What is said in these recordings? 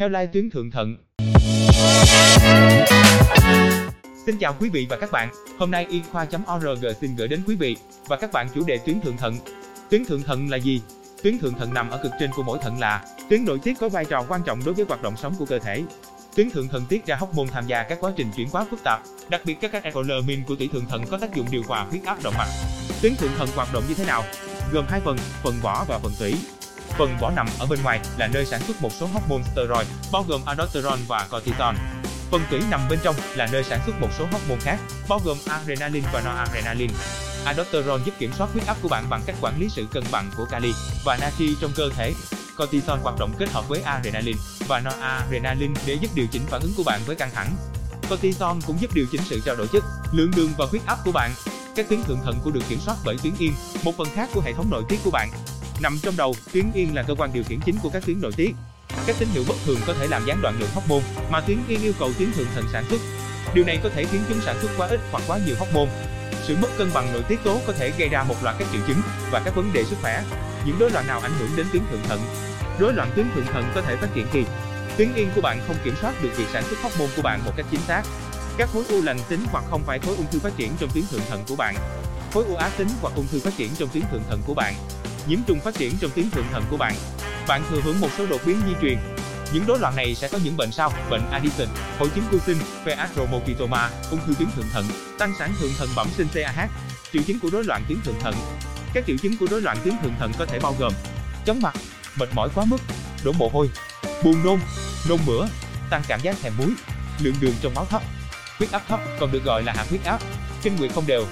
heo lai tuyến thượng thận. Xin chào quý vị và các bạn, hôm nay y khoa.org xin gửi đến quý vị và các bạn chủ đề tuyến thượng thận. Tuyến thượng thận là gì? Tuyến thượng thận nằm ở cực trên của mỗi thận là tuyến nội tiết có vai trò quan trọng đối với hoạt động sống của cơ thể. Tuyến thượng thận tiết ra hormone tham gia các quá trình chuyển hóa phức tạp, đặc biệt các ecolamin của tủy thượng thận có tác dụng điều hòa huyết áp động mạch. Tuyến thượng thận hoạt động như thế nào? Gồm hai phần, phần vỏ và phần tủy. Phần vỏ nằm ở bên ngoài là nơi sản xuất một số hormone steroid, bao gồm aldosterone và cortisol. Phần tủy nằm bên trong là nơi sản xuất một số hormone khác, bao gồm adrenaline và noradrenaline. Aldosterone giúp kiểm soát huyết áp của bạn bằng cách quản lý sự cân bằng của kali và natri trong cơ thể. Cortisol hoạt động kết hợp với adrenaline và noradrenaline để giúp điều chỉnh phản ứng của bạn với căng thẳng. Cortisol cũng giúp điều chỉnh sự trao đổi chất, lượng đường và huyết áp của bạn. Các tuyến thượng thận của được kiểm soát bởi tuyến yên, một phần khác của hệ thống nội tiết của bạn. Nằm trong đầu, tuyến yên là cơ quan điều khiển chính của các tuyến nội tiết. Các tín hiệu bất thường có thể làm gián đoạn lượng hormone mà tuyến yên yêu cầu tuyến thượng thận sản xuất. Điều này có thể khiến chúng sản xuất quá ít hoặc quá nhiều hormone. Sự mất cân bằng nội tiết tố có thể gây ra một loạt các triệu chứng và các vấn đề sức khỏe. Những rối loạn nào ảnh hưởng đến tuyến thượng thận? Rối loạn tuyến thượng thận có thể phát triển khi tuyến yên của bạn không kiểm soát được việc sản xuất hormone của bạn một cách chính xác. Các khối u lành tính hoặc không phải khối ung thư phát triển trong tuyến thượng thận của bạn. Khối u ác tính hoặc ung thư phát triển trong tuyến thượng thận của bạn. Nhiễm trùng phát triển trong tuyến thượng thận của bạn. Bạn thừa hưởng một số đột biến di truyền. Những rối loạn này sẽ có những bệnh sau: bệnh Addison, hội chứng Cushing, pheathermophytoma, ung thư tuyến thượng thận, tăng sản thượng thận bẩm sinh CAH. Triệu chứng của rối loạn tuyến thượng thận. Các triệu chứng của rối loạn tuyến thượng thận có thể bao gồm chóng mặt, mệt mỏi quá mức, đổ mồ hôi, buồn nôn, nôn mửa, tăng cảm giác thèm muối, lượng đường trong máu thấp, huyết áp thấp còn được gọi là hạ huyết áp, kinh nguyệt không đều,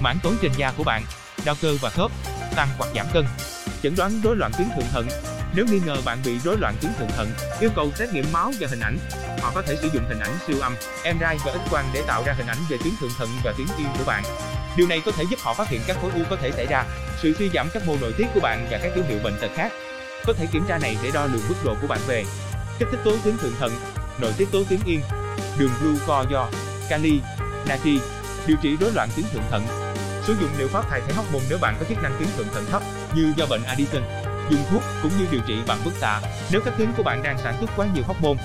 mảng tối trên da của bạn, đau cơ và khớp, tăng hoặc giảm cân. Chẩn đoán rối loạn tuyến thượng thận. Nếu nghi ngờ bạn bị rối loạn tuyến thượng thận, yêu cầu xét nghiệm máu và hình ảnh. Họ có thể sử dụng hình ảnh siêu âm, MRI và X quang để tạo ra hình ảnh về tuyến thượng thận và tuyến yên của bạn. Điều này có thể giúp họ phát hiện các khối u có thể xảy ra, sự suy giảm các mô nội tiết của bạn và các dấu hiệu bệnh tật khác. Có thể kiểm tra này để đo lượng mức độ của bạn về kích thích tố tuyến thượng thận, nội tiết tố tuyến yên, đường glucose, kali, natri, điều trị rối loạn tuyến thượng thận. Sử dụng liệu pháp thay thế hóc môn nếu bạn có chức năng tuyến thượng thận thấp như do bệnh Addison. Dùng thuốc cũng như điều trị bằng bức xạ nếu các tuyến của bạn đang sản xuất quá nhiều hóc môn.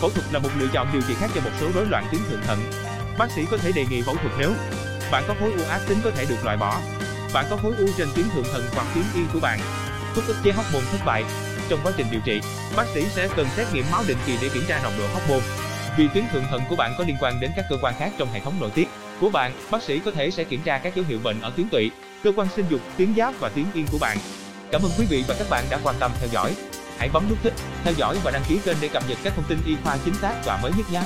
Phẫu thuật là một lựa chọn điều trị khác cho một số rối loạn tuyến thượng thận. Bác sĩ có thể đề nghị phẫu thuật nếu bạn có khối u ác tính có thể được loại bỏ. Bạn có khối u trên tuyến thượng thận hoặc tuyến yên của bạn. Thuốc ức chế hóc môn thất bại. Trong quá trình điều trị, bác sĩ sẽ cần xét nghiệm máu định kỳ để kiểm tra nồng độ hóc môn Vì tuyến thượng thận của bạn có liên quan đến các cơ quan khác trong hệ thống nội tiết của bạn, bác sĩ có thể sẽ kiểm tra các dấu hiệu bệnh ở tuyến tụy, cơ quan sinh dục, tuyến giáp và tuyến yên của bạn. Cảm ơn quý vị và các bạn đã quan tâm theo dõi. Hãy bấm nút thích, theo dõi và đăng ký kênh để cập nhật các thông tin y khoa chính xác và mới nhất nhé.